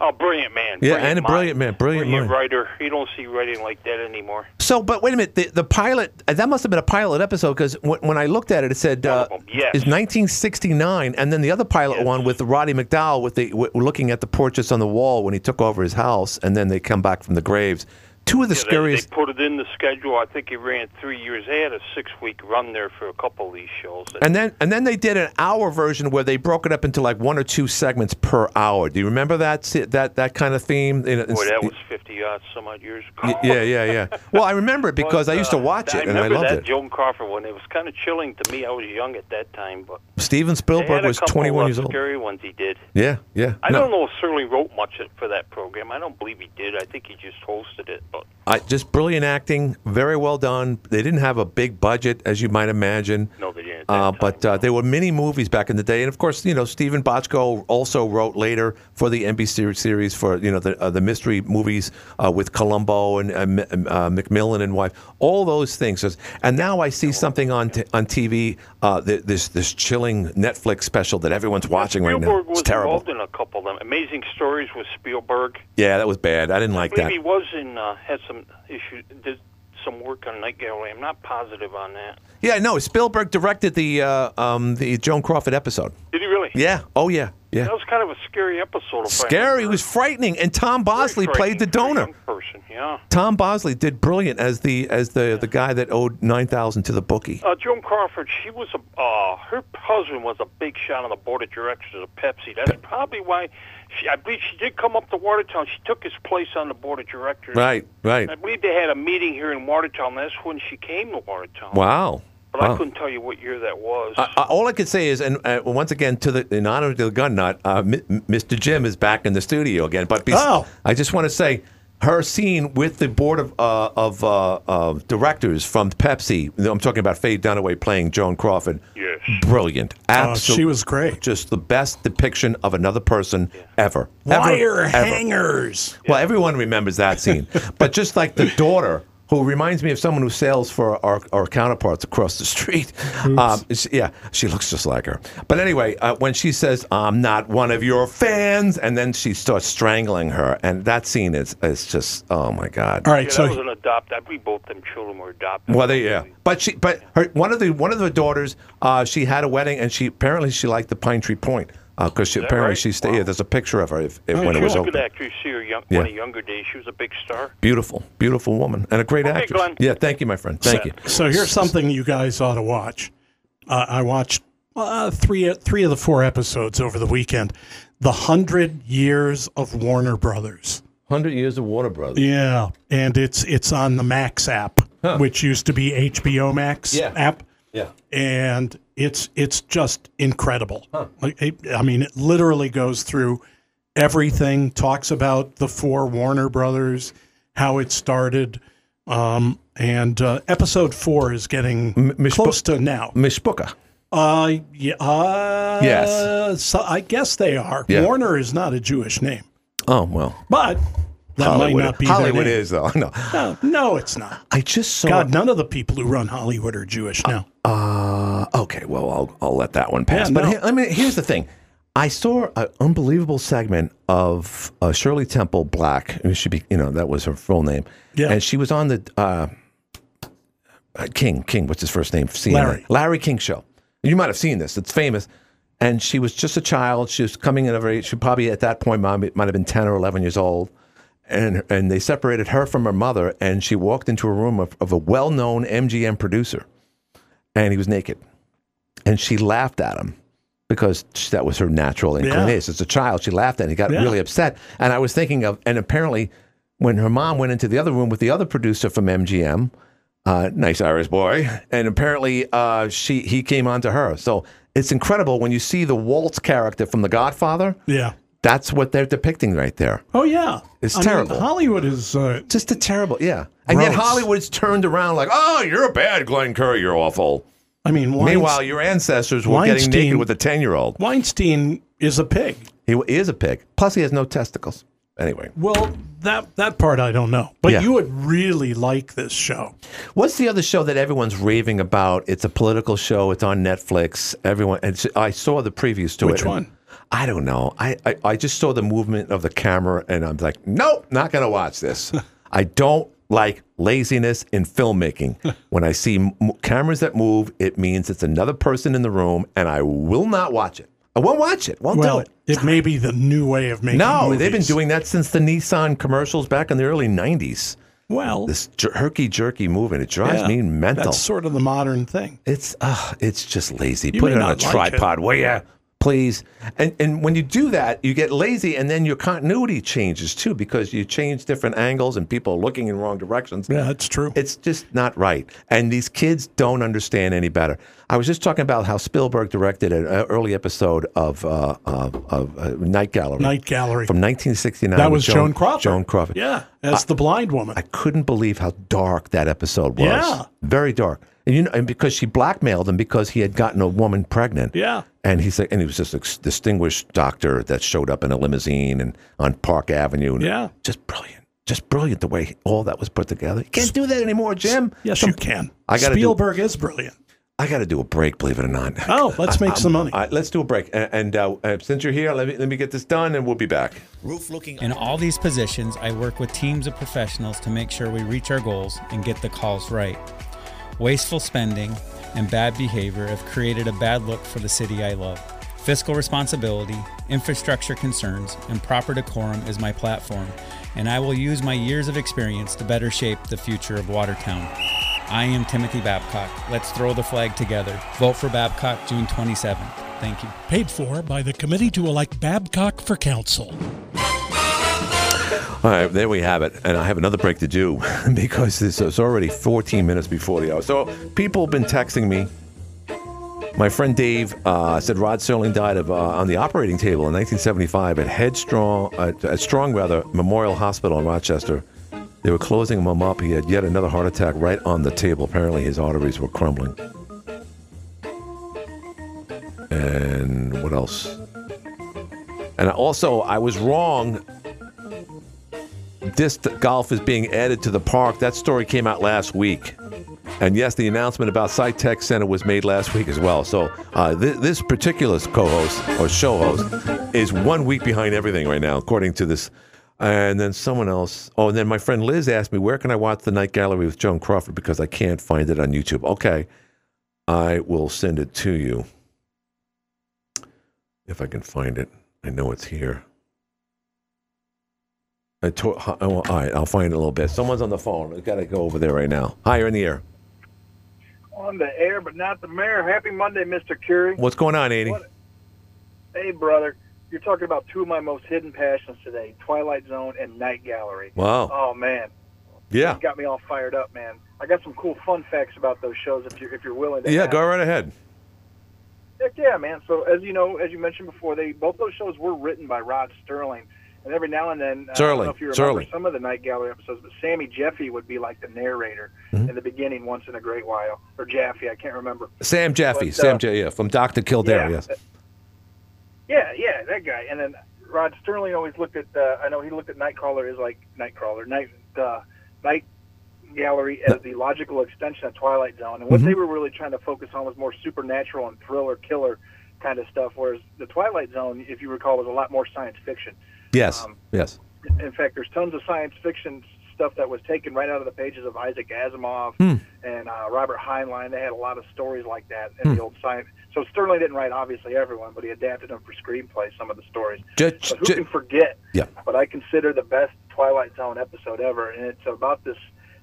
Oh, brilliant man. Yeah, brilliant and a brilliant man, brilliant brilliant mind. writer. You don't see writing like that anymore. So, but wait a minute. The, the pilot that must have been a pilot episode because when, when I looked at it, it said uh, yes. it's 1969, and then the other pilot one with Roddy McDowall with the w- looking at the portraits on the wall when he took over his house, and then they come back from the graves. Two of the Yeah, scariest. They, put it in the schedule. I think it ran three years. They had a six-week run there for a couple of these shows. And then and then they did an hour version where they broke it up into like one or two segments per hour. Do you remember that that that kind of theme? Boy, that was fifty odd some odd years ago. Yeah, yeah, yeah. Well, I remember it (laughs) because But, I used to uh, watch it and I remember loved that it. Joan Crawford one. It was kind of chilling to me. I was young at that time, but Steven Spielberg was 21 years old. Scary ones he did. Yeah, yeah. I No, don't know if Sterling wrote much for that program. I don't believe he did. I think he just hosted it. But I, just brilliant acting, very well done. They didn't have a big budget, as you might imagine. No, they Uh, but uh, there were many movies back in the day, and of course, you know, Steven Bochco also wrote later for the NBC series for you know the uh, the mystery movies uh, with Columbo and uh, uh, McMillan and wife, all those things. And now I see something on t- on TV, uh, th- this this chilling Netflix special that everyone's watching right now. Spielberg was It's terrible. involved in a couple of them. Amazing Stories with Spielberg. Yeah, that was bad. I didn't like I that. he was in uh, had some issues. Some work on Night Gallery. I'm not positive on that. Yeah, no, Spielberg directed the uh, um, the Joan Crawford episode. Did he really? Yeah. Oh yeah. Yeah. That was kind of a scary episode. Scary. It was frightening, and Tom Bosley played the donor. person. Yeah. Tom Bosley did brilliant as the as the the guy that owed nine thousand to the bookie. Uh, Joan Crawford, she was a uh, her husband was a big shot on the board of directors of Pepsi. That's probably why she, I believe she did come up to Watertown. She took his place on the board of directors. Right. Right. I believe they had a meeting here in Watertown. That's when she came to Watertown. Wow. But I couldn't tell you what year that was. Uh, uh, all I could say is, and uh, once again, to the in honor to the gun nut, uh, M- M- Mr. Jim is back in the studio again. But bes- Oh. I just want to say, her scene with the board of uh, of uh, of directors from Pepsi. I'm talking about Faye Dunaway playing Joan Crawford. Yes. Brilliant. Oh, Absolutely. she was great. Just the best depiction of another person ever. Ever, Wire ever. hangers. Well, everyone remembers that scene. (laughs) but just like the daughter, who reminds me of someone who sails for our, our counterparts across the street. Um, she- yeah, she looks just like her. But anyway, uh, when she says, I'm not one of your fans, and then she starts strangling her, and that scene is, is just, oh my God. All right, yeah, so that was an adopt. I believe both them children were adopted. Well, they, yeah, but she, but her one of the one of the daughters, uh, she had a wedding, and she apparently she liked the Pine Tree Point because she apparently right? she stayed. Yeah, there's a picture of her if, if, She when it was a open. good actress. See her young, Yeah. one of younger days. She was a big star. Beautiful, beautiful woman, and a great Okay, actress. Glenn. Yeah, thank you, my friend. Thank you. So here's something you guys ought to watch. Uh, I watched uh, three three of the four episodes over the weekend. The Hundred Years of Warner Brothers. Hundred Years of Warner Brothers. Yeah, and it's it's on the Max app, which used to be HBO Max Yeah. app, Yeah. and it's it's just incredible. Like, it- I mean, it literally goes through everything. Talks about the four Warner Brothers, how it started, um, and uh, episode four is getting Mishpu- close to now. Mishpuka. Uh, yeah, uh, Yes. So I guess they are. Yeah. Warner is not a Jewish name, Oh well. but that Hollywood, might not be their name. is though. (laughs) No. No, no, it's not. I just saw. God, none of the people who run Hollywood are Jewish now. Uh, okay, well, I'll, I'll let that one pass. Yeah, but no. here, I mean, here's the thing. I saw an unbelievable segment of uh, Shirley Temple Black. It should be, you know, that was her full name. Yeah. And she was on the uh, uh, King. King, what's his first name? CNN. Larry. Larry King show. You might have seen this. It's famous. And she was just a child. She was coming in a very. She probably at that point might, might have been ten or eleven years old. And and they separated her from her mother, and she walked into a room of, of a well-known MGM producer and he was naked. And she laughed at him because that was her natural inclination. As a child, she laughed at him. He got Yeah. really upset. And I was thinking of, and apparently, when her mom went into the other room with the other producer from MGM, uh, nice Irish boy, and apparently uh, she he came on to her. So it's incredible when you see the Woltz character from The Godfather. Yeah. That's what they're depicting right there. Oh yeah, It's I mean, terrible. Hollywood is uh, Just a terrible, yeah. And yet Hollywood's turned around like, oh, you're a bad, Glenn Curry, you're awful. I mean, Weinst- Meanwhile, your ancestors were getting Weinstein- naked with a 10 year old. Weinstein is a pig. He is a pig. Plus, he has no testicles. Anyway, Well, that that part I don't know, but Yeah. you would really like this show. what's the other show that everyone's raving about? It's a political show. It's on Netflix. Everyone, and I saw the previews to it. Which one? I don't know. I, I, I just saw the movement of the camera and I'm like, nope, not going to watch this. (laughs) I don't like laziness in filmmaking. (laughs) when I see m- cameras that move, it means it's another person in the room and I will not watch it. I won't watch it. Won't well, do it. it may be the new way of making No, movies. they've been doing that since the Nissan commercials back in the early 90s. Well, This jer- herky jerky movement, it drives Yeah, me mental. That's sort of the modern thing. It's uh, it's just lazy. You Put it on a like it. tripod, will ya? Please. And and when you do that, you get lazy, and then your continuity changes too because you change different angles and people are looking in wrong directions. Yeah, that's true. It's just not right. And these kids don't understand any better. I was just talking about how Spielberg directed an uh, early episode of uh, of, of uh, Night Gallery. Night Gallery. from 1969. That was Joan Crawford. Joan Crawford. Yeah, as the blind woman. I couldn't believe how dark that episode was. Yeah. very dark. And you know, and because she blackmailed him because he had gotten a woman pregnant. Yeah. And he said, and he was just a distinguished doctor that showed up in a limousine and on Park Avenue. And Yeah. just brilliant, just brilliant the way all that was put together. You can't do that anymore, Jim. Yes, you can. I gotta do- Spielberg is brilliant. I got to do a break, believe it or not. Oh, let's make I'm- some money. all right, let's do a break. And, and uh, uh, since you're here, let me let me get this done, and we'll be back. Roof looking. In all these positions, I work with teams of professionals to make sure we reach our goals and get the calls right. Wasteful spending and bad behavior have created a bad look for the city I love. Fiscal responsibility, infrastructure concerns, and proper decorum is my platform, and I will use my years of experience to better shape the future of Watertown. I am Timothy Babcock. Let's throw the flag together. Vote for Babcock June 27th. Thank you. Paid for by the committee to elect Babcock for council. All right, there we have it. And I have another break to do (laughs) because it's, it's already 14 minutes before the hour. So people have been texting me. My friend Dave uh, said Rod Serling died of uh, on the operating table in 1975 at Headstrong, at, at Strong rather Memorial Hospital in Rochester. They were closing him up. He had yet another heart attack right on the table. Apparently, his arteries were crumbling. And what else? And also, I was wrong disc golf is being added to the park. That story came out last week. And yes, the announcement about Sci-Tech Center was made last week as well. So uh, th- this particular co-host or show host is one week behind everything right now, according to this. And then someone else. Oh, and then my friend Liz asked me, where can I watch the Night Gallery with Joan Crawford? Because I can't find it on YouTube. Okay, I will send it to you if I can find it. I know it's here. I to- all right, I'll find it in a little bit. Someone's on the phone. I got to go over there right now. Hi, you're in the air. On the air, but not the mayor. Happy Monday, Mr. Curry. What's going on, Andy? What- Hey, brother. You're talking about two of my most hidden passions today: Twilight Zone and Night Gallery. Wow. Oh man, Yeah. you got me all fired up, man. I got some cool fun facts about those shows if you're if you're willing to. Yeah, have go right ahead. Heck yeah, man. So as you know, as you mentioned before, they both those shows were written by Rod Sterling, and every now and then, uh, I don't know if you remember some of the Night Gallery episodes, but Sammy Jeffy would be like the narrator Mhm. in the beginning once in a great while, or Jaffe, I can't remember. Sam Jaffe. But, Sam uh, J. Yeah, from Dr. Kildare, yeah. yes. Yeah, yeah, that guy. And then Rod Sterling always looked at. Uh, I know he looked at Nightcrawler as like Nightcrawler, Night uh, Night Gallery as the logical extension of Twilight Zone. And what Mhm. they were really trying to focus on was more supernatural and thriller, killer kind of stuff. Whereas the Twilight Zone, if you recall, was a lot more science fiction. Yes, Um, yes. In fact, there's tons of science fiction stuff that was taken right out of the pages of Isaac Asimov Hmm. and uh, Robert Heinlein. They had a lot of stories like that in Hmm. the old science. So Sterling didn't write obviously everyone, but he adapted them for screenplays. Some of the stories. Ju- but who ju- can forget Yeah. what I consider the best Twilight Zone episode ever? And it's about this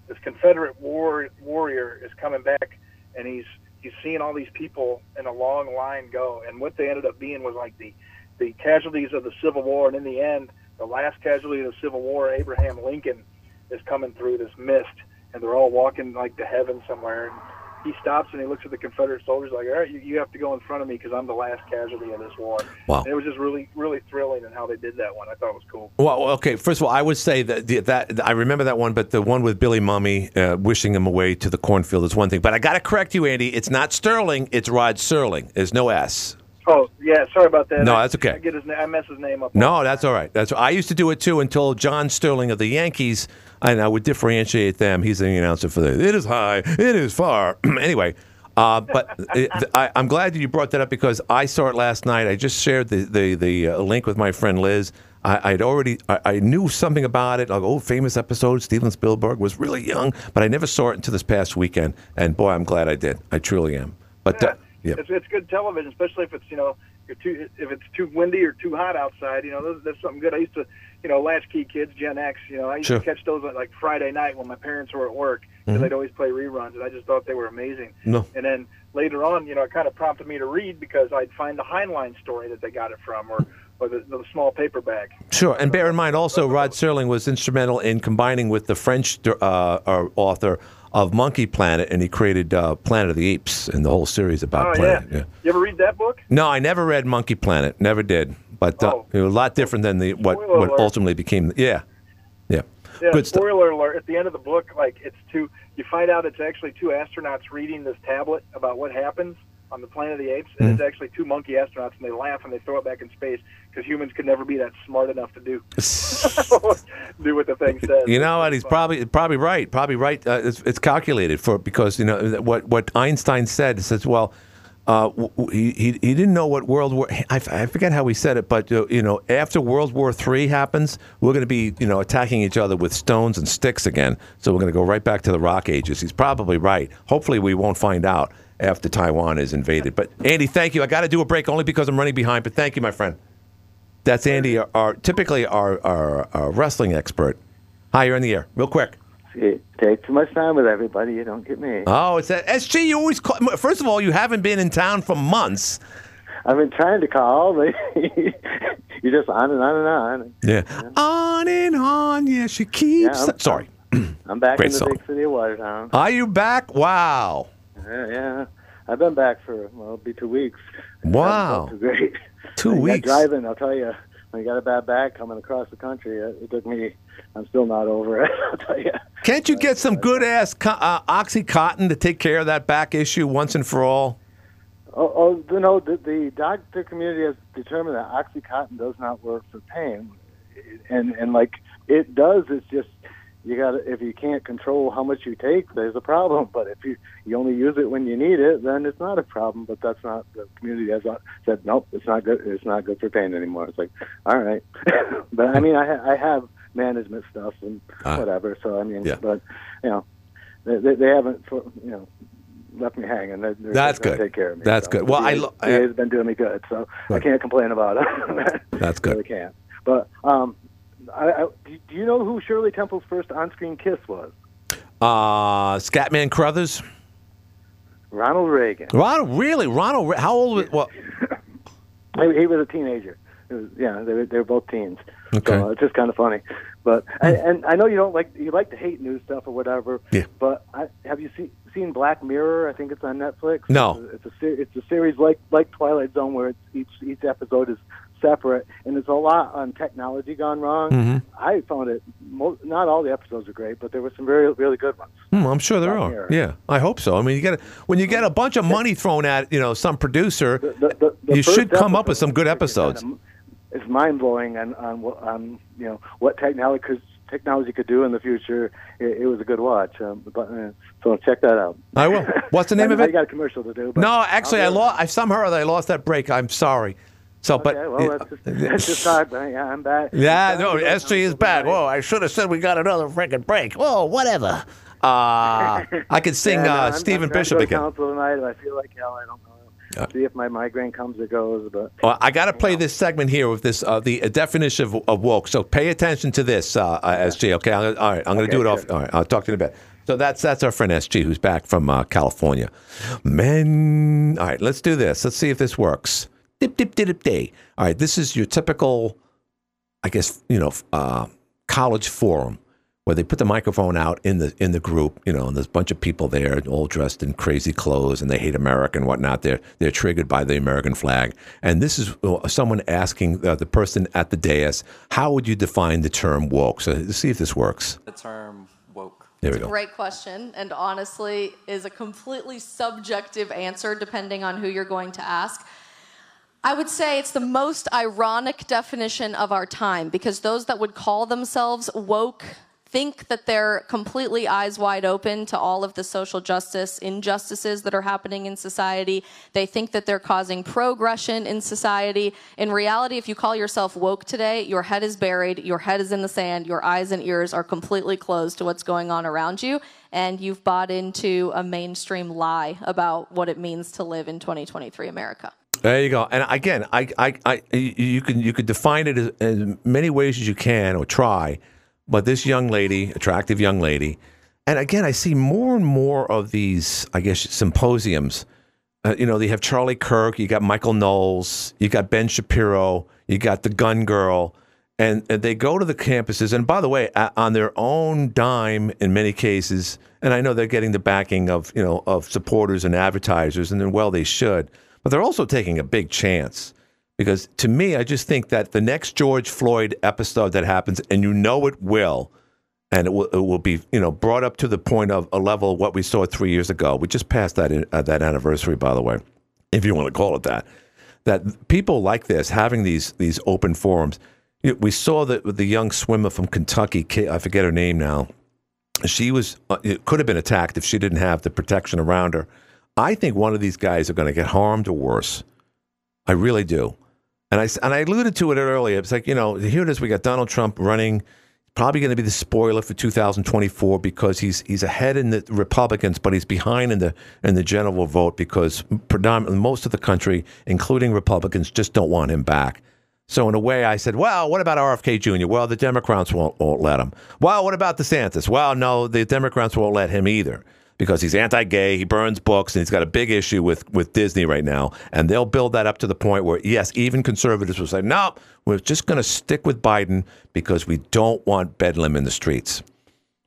this Confederate war, warrior is coming back, and he's he's seeing all these people in a long line go, and what they ended up being was like the the casualties of the Civil War, and in the end, the last casualty of the Civil War, Abraham Lincoln, is coming through this mist, and they're all walking like to heaven somewhere. And he stops and he looks at the Confederate soldiers like, "All right, you, you have to go in front of me because I'm the last casualty of this war." Wow. And it was just really, really thrilling in how they did that one. I thought it was cool. Well, okay. First of all, I would say that that I remember that one, but the one with Billy Mumy uh, wishing him away to the cornfield is one thing. But I got to correct you, Andy. It's not Sterling. It's Rod Serling. There's no S. Oh yeah, sorry about that. No, that's okay. I get his, I mess his name up. No, that's all right. That's I used to do it too until John Sterling of the Yankees, and I would differentiate them. He's the announcer for the. It is high. It is far. (clears throat) anyway, Uh, but (laughs) it, I, I'm glad that you brought that up because I saw it last night. I just shared the the, the uh, link with my friend Liz. I, I'd already I, I knew something about it. Like, oh, famous episode. Steven Spielberg was really young, but I never saw it until this past weekend. And boy, I'm glad I did. I truly am. But uh, yeah, It's, it's good television, especially if it's you know you're too if it's too windy or too hot outside. You know that's, that's something good. I used to you know latchkey kids, Gen X. You know I used Sure. to catch those on like Friday night when my parents were at work because Mhm. they'd always play reruns, and I just thought they were amazing. No. And then later on, you know, it kind of prompted me to read because I'd find the Heinlein story that they got it from, or or the, the small paperback. Sure, and bear in mind also, Rod Serling was instrumental in combining with the French uh, uh, author of Monkey Planet, and he created uh, Planet of the Apes and the whole series about oh Planet. yeah. You ever read that book? No, I never read Monkey Planet. Never did. But uh, it was a lot different than the what Spoiler what alert. ultimately became. Yeah, yeah. Yeah, Good stuff. spoiler alert. At the end of the book, like it's two. You find out it's actually two astronauts reading this tablet about what happens on the Planet of the Apes, and it's Mm-hmm. actually two monkey astronauts, and they laugh and they throw it back in space because humans could never be that smart enough to do (laughs) (laughs) do what the thing says. You know what? He's probably probably right. Probably right. Uh, it's, it's calculated for because you know what what Einstein said. Says, well, uh, he, he he didn't know what World War. I, f- I forget how he said it, but uh, you know, after World War Three happens, we're going to be you know attacking each other with stones and sticks again. So we're going to go right back to the Rock Ages. He's probably right. Hopefully, we won't find out after Taiwan is invaded. But Andy, thank you. I got to do a break only because I'm running behind. But thank you, my friend. That's Andy, our, typically our, our, our wrestling expert. Hi, you're in the air. Real quick. Take too much time with everybody. You don't get me. Oh, it's that SG. You always call. First of all, you haven't been in town for months. I've been trying to call, but (laughs) you're just on and on and on. Yeah. On and on. Yeah, she keeps. Yeah, Sorry. (clears throat) I'm back Great in the song. big city of Watertown. Are you back? Wow. Yeah, yeah. I've been back for well, it'll be two weeks. Wow. Great. Two got weeks. driving. I'll tell you, when you got a bad back coming across the country, it, it took me. I'm still not over it. (laughs) I'll tell you. Can't you get some good ass co- uh, oxycontin to take care of that back issue once and for all? Oh, oh you know, the, the doctor community has determined that OxyContin does not work for pain, and and like it does, it's just you got if you can't control how much you take, there's a problem. (laughs) But if you you only use it when you need it, then it's not a problem. But that's not the community has not said nope, it's not good. It's not good for pain anymore. It's like all right, (laughs) but I mean, I ha- I have management stuff and Ah. whatever. So I mean, Yeah. but you know, they, they, haven't you know left me hanging. They're, they're That's good. Take care of me. That's so. good. Well, I The lo- VA has been doing me good, so I can't complain about it. (laughs) That's really good. can't. But um, I, I, do you know who Shirley Temple's first on-screen kiss was? Uh, Scatman Crothers. Ronald Reagan. Ronald, really? Ronald? How old? Was, well, (laughs) He, was a teenager. Was, yeah, they were, they were both teens. Okay. So it's just kind of funny. But and, and I know you don't like you like to hate news stuff or whatever. Yeah. But I, have you seen seen Black Mirror? I think it's on Netflix. No. It's a, it's a it's a series like like Twilight Zone where it's, each each episode is separate and it's a lot on technology gone wrong. Mhm. I found it mo- not all the episodes are great, but there were some very really good ones. Hmm, I'm sure there are. Mirror. Yeah, I hope so. I mean, you get a, when you get a bunch of money thrown at you know some producer, the you should come up with some good episodes. It's mind blowing on on what- on you know what technology could technology could do in the future. It, it was a good watch. Um, but uh, so check that out. I will. What's the (laughs) name I, of I it? got a commercial to do. But No, actually, I I'll do it. lost. I somehow or other I lost that break. I'm sorry. So, but well, that's just, (laughs) that's just not. I'm back. yeah, no, SG is back. Whoa, I should have said we got another freaking break. Whoa, whatever. Uh, (laughs) I could sing Yeah, no, uh, I'm- Stephen I'm Bishop to again. Council tonight. I feel like hell, I don't know. See if my migraine comes or goes. But Well, I got to play this segment here with this uh, the definition of, of woke. So pay attention to this, uh, uh, SG. Okay, I'm gonna, all right. I'm going to Okay, do it off. sure. All right, I'll talk to you in a bit. So that's that's our friend SG who's back from uh, California. Men, all right. Let's do this. Let's see if this works. Dip dip dip dip day. All right. This is your typical, I guess you know, uh, college forum where they put the microphone out in the in the group, you know, and there's a bunch of people there, all dressed in crazy clothes, and they hate America and whatnot. They're they're triggered by the American flag, and this is uh, someone asking uh, the person at the dais, "How would you define the term woke?" So let's see if this works. The term woke. There we It's a go. Great question, and honestly, is a completely subjective answer depending on who you're going to ask. I would say it's the most ironic definition of our time because those that would call themselves woke think that they're completely eyes wide open to all of the social justice injustices that are happening in society. They think that they're causing progression in society. In reality, if you call yourself woke today, your head is buried, your head is in the sand, your eyes and ears are completely closed to what's going on around you, and you've bought into a mainstream lie about what it means to live in 2023 America. There you go. And again, I, I, I, you can you could define it as, as many ways as you can or try. But this young lady, attractive young lady, and again, I see more and more of these, I guess, symposiums. Uh, you know, they have Charlie Kirk, you got Michael Knowles, you got Ben Shapiro, you got the Gun Girl, and, and they go to the campuses. And by the way, a- on their own dime in many cases, and I know they're getting the backing of you know of supporters and advertisers, and then well, they should. But they're also taking a big chance because to me, I just think that the next George Floyd episode that happens, and you know it will, and it will, it will be you know brought up to the point of a level of what we saw three years ago. We just passed that uh, that anniversary, by the way, if you want to call it that. That people like this having these these open forums. We saw that the young swimmer from Kentucky, I forget her name now. She was uh, could have been attacked if she didn't have the protection around her. I think one of these guys are going to get harmed or worse. I really do. And I, and I alluded to it earlier. It's like, you know, here it is. We got Donald Trump running, probably going to be the spoiler for 2024 because he's he's ahead in the Republicans, but he's behind in the in the general vote because predominantly most of the country, including Republicans, just don't want him back. So in a way, I said, well, what about RFK Jr.? Well, the Democrats won't, won't let him. Well, what about DeSantis? Well, no, the Democrats won't let him either because he's anti-gay, he burns books, and he's got a big issue with, with Disney right now. And they'll build that up to the point where, yes, even conservatives will say, no, we're just going to stick with Biden because we don't want bedlam in the streets.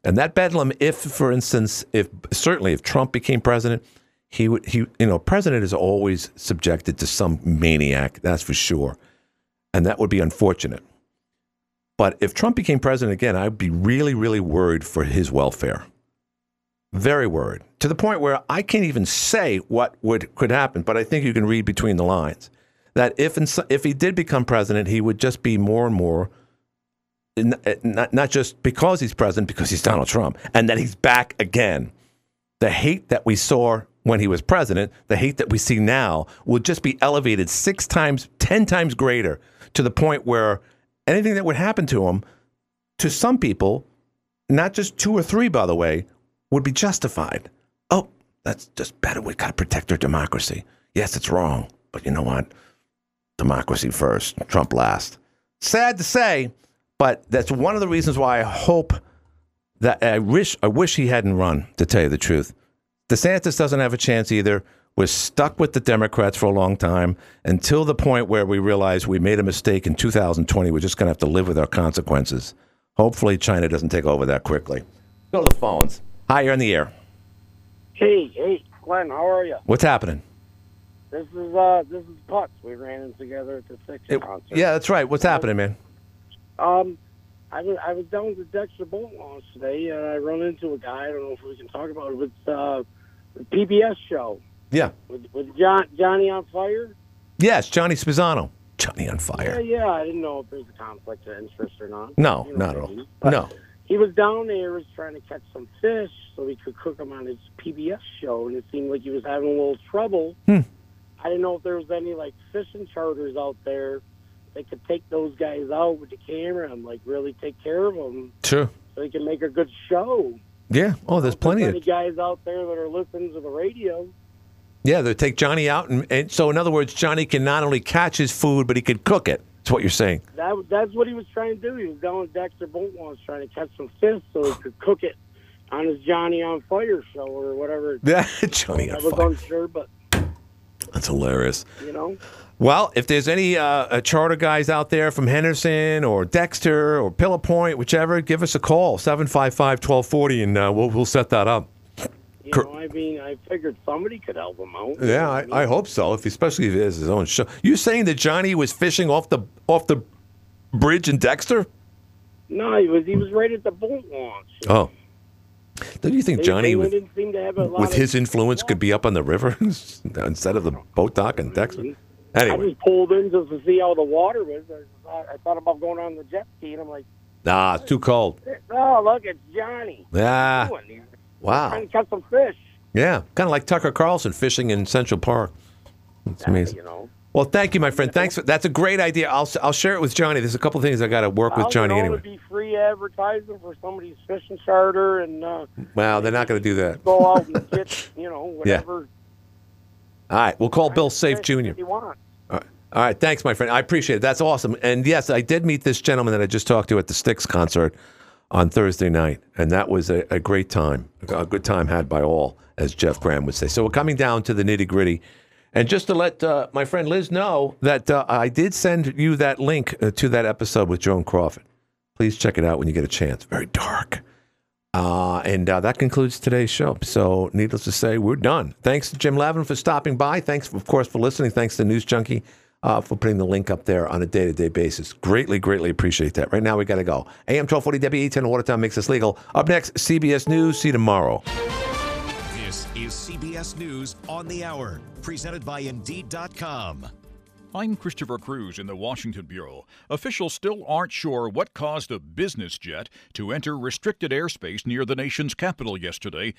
And that bedlam, if, for instance, if certainly if Trump became president, he would he you know, president is always subjected to some maniac, that's for sure. And that would be unfortunate. But if Trump became president again, I'd be really, really worried for his welfare. Very worried to the point where I can't even say what would could happen. But I think you can read between the lines that if if he did become president, he would just be more and more not not just because he's president, because he's Donald Trump, and that he's back again. The hate that we saw when he was president, the hate that we see now, will just be elevated six times, ten times greater to the point where anything that would happen to him, to some people, not just two or three, by the way, would be justified. Oh, that's just better. We got to protect our democracy. Yes, it's wrong, but you know what? Democracy first, Trump last. Sad to say, but that's one of the reasons why I hope that I wish I wish he hadn't run. To tell you the truth, DeSantis doesn't have a chance either. We're stuck with the Democrats for a long time until the point where we realize we made a mistake in 2020. We're just going to have to live with our consequences. Hopefully, China doesn't take over that quickly. Go to the phones. Hi, you're in the air. Hey, hey, Glenn, how are you? What's happening? This is uh, this is Putz. We ran in together at the Six It- concert. yeah, that's right. What's happening, man? Um, I was I was down at the Dexter Boat Launch today, and I run into a guy. I don't know if we can talk about it. With uh, the PBS show Yeah. with with John Johnny on Fire. Yes, Johnny Spizano. Johnny on Yeah, fire. yeah. Yeah. I didn't know if there's a conflict of interest or not. No, You know not what at I all. mean? But No. He was down there, was trying to catch some fish so he could cook them on his PBS show, and it seemed like he was having a little trouble. Hmm. I didn't know if there was any like fishing charters out there that could take those guys out with the camera and like really take care of them Sure. so they can make a good show. Yeah. Oh, there's plenty There's of. guys out there that are listening to the radio. Yeah, they take Johnny out, and, and so in other words, Johnny can not only catch his food, but he can cook it. That's what you're saying. That that's what he was trying to do. He was down at Dexter Launch trying to catch some fish so he could cook it on his Johnny on Fire show or whatever. Yeah, (laughs) Johnny I on was unsure, but That's hilarious. you know. Well, if there's any uh, uh, charter guys out there from Henderson or Dexter or Pillar Point, whichever, give us a call 755 1240 and uh, we'll, we'll set that up. You know, I mean, I figured somebody could help him out. Yeah, I, I hope so. If especially if he has his own show. You saying that Johnny was fishing off the off the bridge in Dexter? No, he was he was right at the boat launch. Oh, don't you think They- Johnny, they with, didn't seem to have a lot with his influence, could be up on the river (laughs) instead of the boat dock in Dexter? I Anyway, just pulled in just to see how the water was. I, thought- about going on the jet ski, and I'm like, Nah, it's too cold. Oh, look, it's Johnny. Yeah. Are you doing here? Wow. Trying to catch some fish. Yeah, kind of like Tucker Carlson fishing in Central Park. It's amazing. You know. Well, thank you, my friend. Thanks. For, that's a great idea. I'll I'll share it with Johnny. There's a couple things I got to work with Johnny anyway. It'd be free advertising for somebody's fishing charter and uh, Well, they're not going to do that. go out and (laughs) get, you know, whatever All right, we'll call Bill Safe Jr. All right. All right, thanks, my friend. I appreciate it. That's awesome. And yes, I did meet this gentleman that I just talked to at the Styx concert on Thursday night, and that was a, a great time, a good time had by all, as Jeff Graham would say. So we're coming down to the nitty gritty. And just to let uh, my friend Liz know that uh, I did send you that link uh, to that episode with Joan Crawford. Please check it out when you get a chance. Very dark. Uh, and uh, that concludes today's show. So, needless to say, we're done. Thanks to Jim Lavin for stopping by. Thanks, of course, for listening. Thanks to News Junkie uh, for putting the link up there on a day to day basis. Greatly, greatly appreciate that. Right now, we got to go. AM 1240 W810 Watertown makes us legal. Up next, CBS News. See you tomorrow. This is CBS News on the Hour, presented by Indeed.com. I'm Christopher Cruz in the Washington Bureau. Officials still aren't sure what caused a business jet to enter restricted airspace near the nation's capital yesterday.